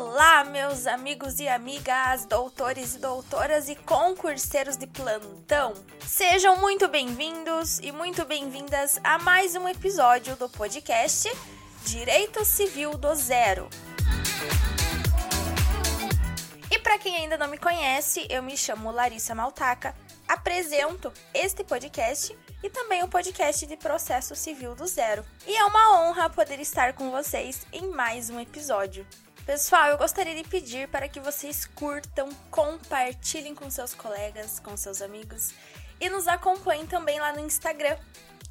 Olá, meus amigos e amigas, doutores e doutoras e concurseiros de plantão. Sejam muito bem-vindos e muito bem-vindas a mais um episódio do podcast Direito Civil do Zero. E para quem ainda não me conhece, eu me chamo Larissa Maltaca, apresento este podcast e também o podcast de Processo Civil do Zero. E é uma honra poder estar com vocês em mais um episódio. Pessoal, eu gostaria de pedir para que vocês curtam, compartilhem com seus colegas, com seus amigos e nos acompanhem também lá no Instagram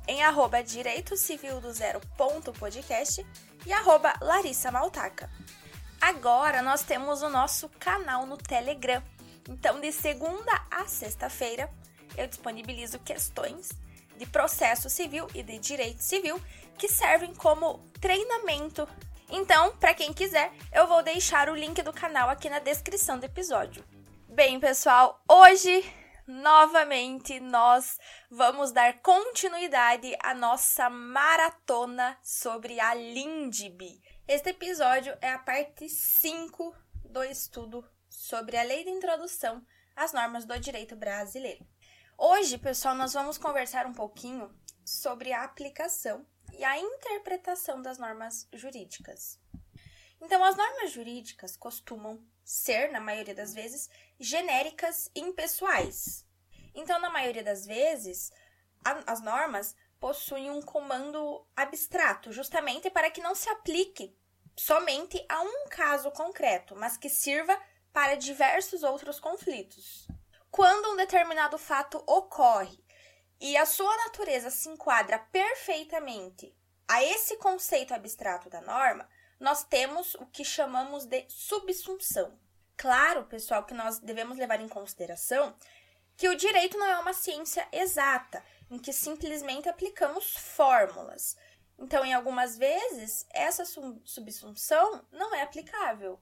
em arroba direito civil do zero ponto podcast e arroba Larissa Maltaca. Agora nós temos o nosso canal no Telegram. Então, de segunda a sexta-feira, eu disponibilizo questões de processo civil e de direito civil que servem como treinamento. Então, para quem quiser, eu vou deixar o link do canal aqui na descrição do episódio. Bem, pessoal, hoje novamente nós vamos dar continuidade à nossa maratona sobre a LINDB. Este episódio é a parte 5 do estudo sobre a Lei de Introdução às Normas do Direito Brasileiro. Hoje, pessoal, nós vamos conversar um pouquinho sobre a aplicação e a interpretação das normas jurídicas. Então, as normas jurídicas costumam ser, na maioria das vezes, genéricas e impessoais. Então, na maioria das vezes, a, as normas possuem um comando abstrato, justamente para que não se aplique somente a um caso concreto, mas que sirva para diversos outros conflitos. Quando um determinado fato ocorre e a sua natureza se enquadra perfeitamente a esse conceito abstrato da norma, nós temos o que chamamos de subsunção. Claro, pessoal, que nós devemos levar em consideração que o direito não é uma ciência exata, em que simplesmente aplicamos fórmulas. Então, em algumas vezes, essa subsunção não é aplicável.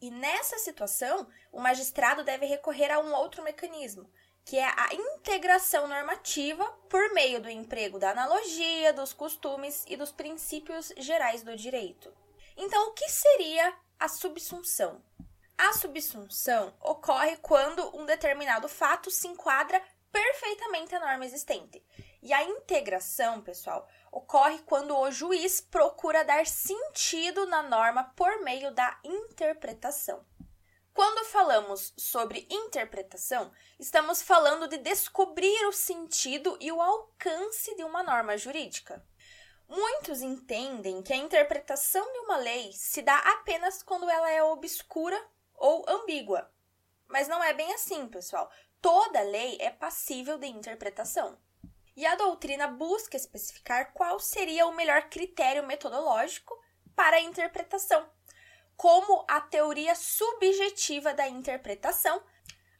E nessa situação, o magistrado deve recorrer a um outro mecanismo, que é a integração normativa por meio do emprego da analogia, dos costumes e dos princípios gerais do direito. Então, o que seria a subsunção? A subsunção ocorre quando um determinado fato se enquadra perfeitamente à norma existente. E a integração, pessoal, ocorre quando o juiz procura dar sentido na norma por meio da interpretação. Quando falamos sobre interpretação, estamos falando de descobrir o sentido e o alcance de uma norma jurídica. Muitos entendem que a interpretação de uma lei se dá apenas quando ela é obscura ou ambígua. Mas não é bem assim, pessoal. Toda lei é passível de interpretação e a doutrina busca especificar qual seria o melhor critério metodológico para a interpretação, como a teoria subjetiva da interpretação,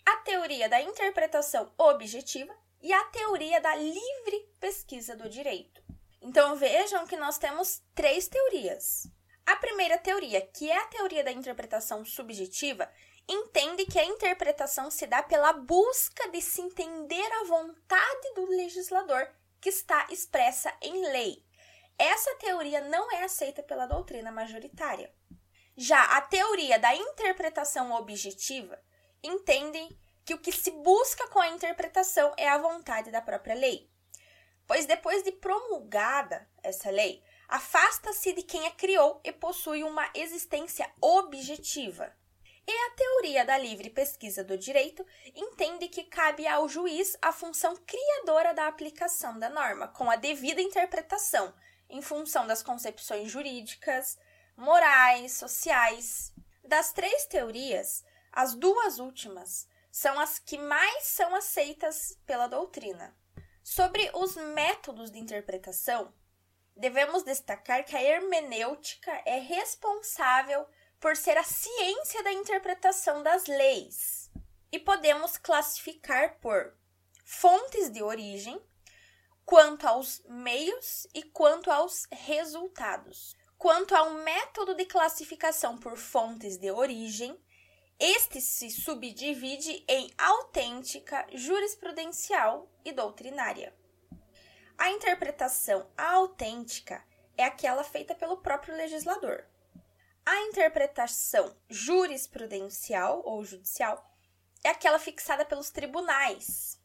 a teoria da interpretação objetiva e a teoria da livre pesquisa do direito. Então vejam que nós temos três teorias. A primeira teoria, que é a teoria da interpretação subjetiva, entende que a interpretação se dá pela busca de se entender a vontade do legislador que está expressa em lei. Essa teoria não é aceita pela doutrina majoritária. Já a teoria da interpretação objetiva entende que o que se busca com a interpretação é a vontade da própria lei. Pois depois de promulgada essa lei, afasta-se de quem a criou e possui uma existência objetiva. E a teoria da livre pesquisa do direito entende que cabe ao juiz a função criadora da aplicação da norma, com a devida interpretação, em função das concepções jurídicas, morais, sociais. Das três teorias, as duas últimas são as que mais são aceitas pela doutrina. Sobre os métodos de interpretação, devemos destacar que a hermenêutica é responsável por ser a ciência da interpretação das leis. E podemos classificar por fontes de origem, quanto aos meios e quanto aos resultados. Quanto ao método de classificação por fontes de origem, este se subdivide em autêntica, jurisprudencial e doutrinária. A interpretação autêntica é aquela feita pelo próprio legislador. A interpretação jurisprudencial ou judicial é aquela fixada pelos tribunais.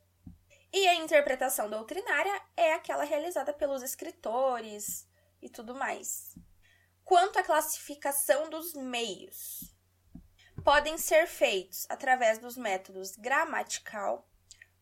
E a interpretação doutrinária é aquela realizada pelos escritores e tudo mais. Quanto à classificação dos meios, podem ser feitos através dos métodos gramatical,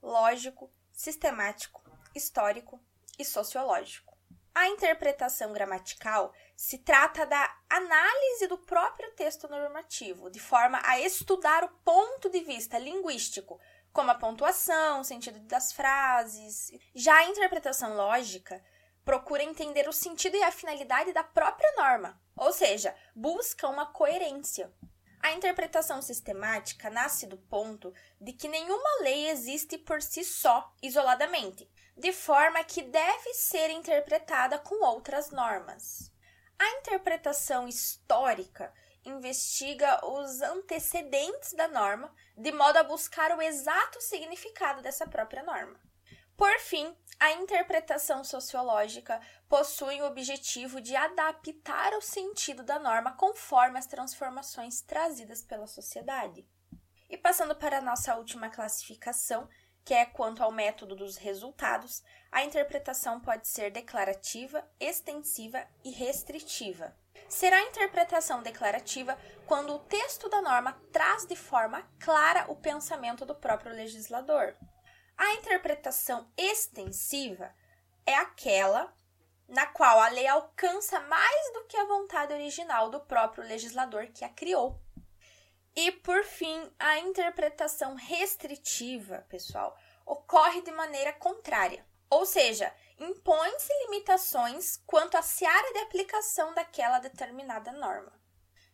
lógico, sistemático, histórico e sociológico. A interpretação gramatical se trata da análise do próprio texto normativo, de forma a estudar o ponto de vista linguístico, como a pontuação, o sentido das frases. Já a interpretação lógica procura entender o sentido e a finalidade da própria norma, ou seja, busca uma coerência. A interpretação sistemática nasce do ponto de que nenhuma lei existe por si só, isoladamente, de forma que deve ser interpretada com outras normas. A interpretação histórica investiga os antecedentes da norma, de modo a buscar o exato significado dessa própria norma. Por fim, a interpretação sociológica possui o objetivo de adaptar o sentido da norma conforme as transformações trazidas pela sociedade. E passando para a nossa última classificação, que é quanto ao método dos resultados, a interpretação pode ser declarativa, extensiva e restritiva. Será interpretação declarativa quando o texto da norma traz de forma clara o pensamento do próprio legislador. A interpretação extensiva é aquela na qual a lei alcança mais do que a vontade original do próprio legislador que a criou. E, por fim, a interpretação restritiva, pessoal, ocorre de maneira contrária. Ou seja, impõem-se limitações quanto à seara de aplicação daquela determinada norma.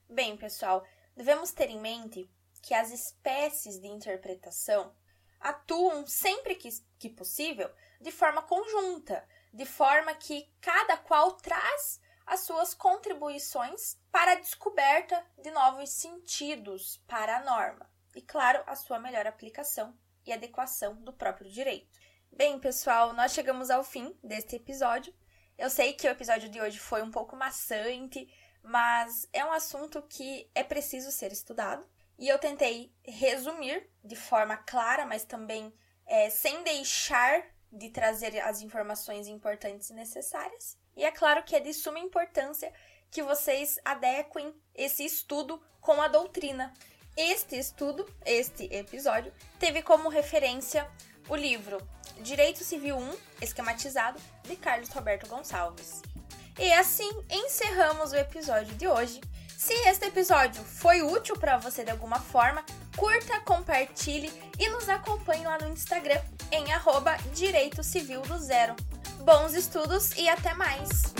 Bem, pessoal, devemos ter em mente que as espécies de interpretação atuam sempre que, que possível de forma conjunta, de forma que cada qual traz as suas contribuições para a descoberta de novos sentidos para a norma e, claro, a sua melhor aplicação e adequação do próprio direito. Bem, pessoal, nós chegamos ao fim deste episódio. Eu sei que o episódio de hoje foi um pouco maçante, mas é um assunto que é preciso ser estudado e eu tentei resumir de forma clara, mas também é, sem deixar de trazer as informações importantes e necessárias. E é claro que é de suma importância que vocês adequem esse estudo com a doutrina. Este estudo, este episódio, teve como referência o livro Direito Civil 1, esquematizado, de Carlos Roberto Gonçalves. E assim encerramos o episódio de hoje. Se este episódio foi útil para você de alguma forma, curta, compartilhe e nos acompanhe lá no Instagram em arroba Direito Civil do Zero. Bons estudos e até mais!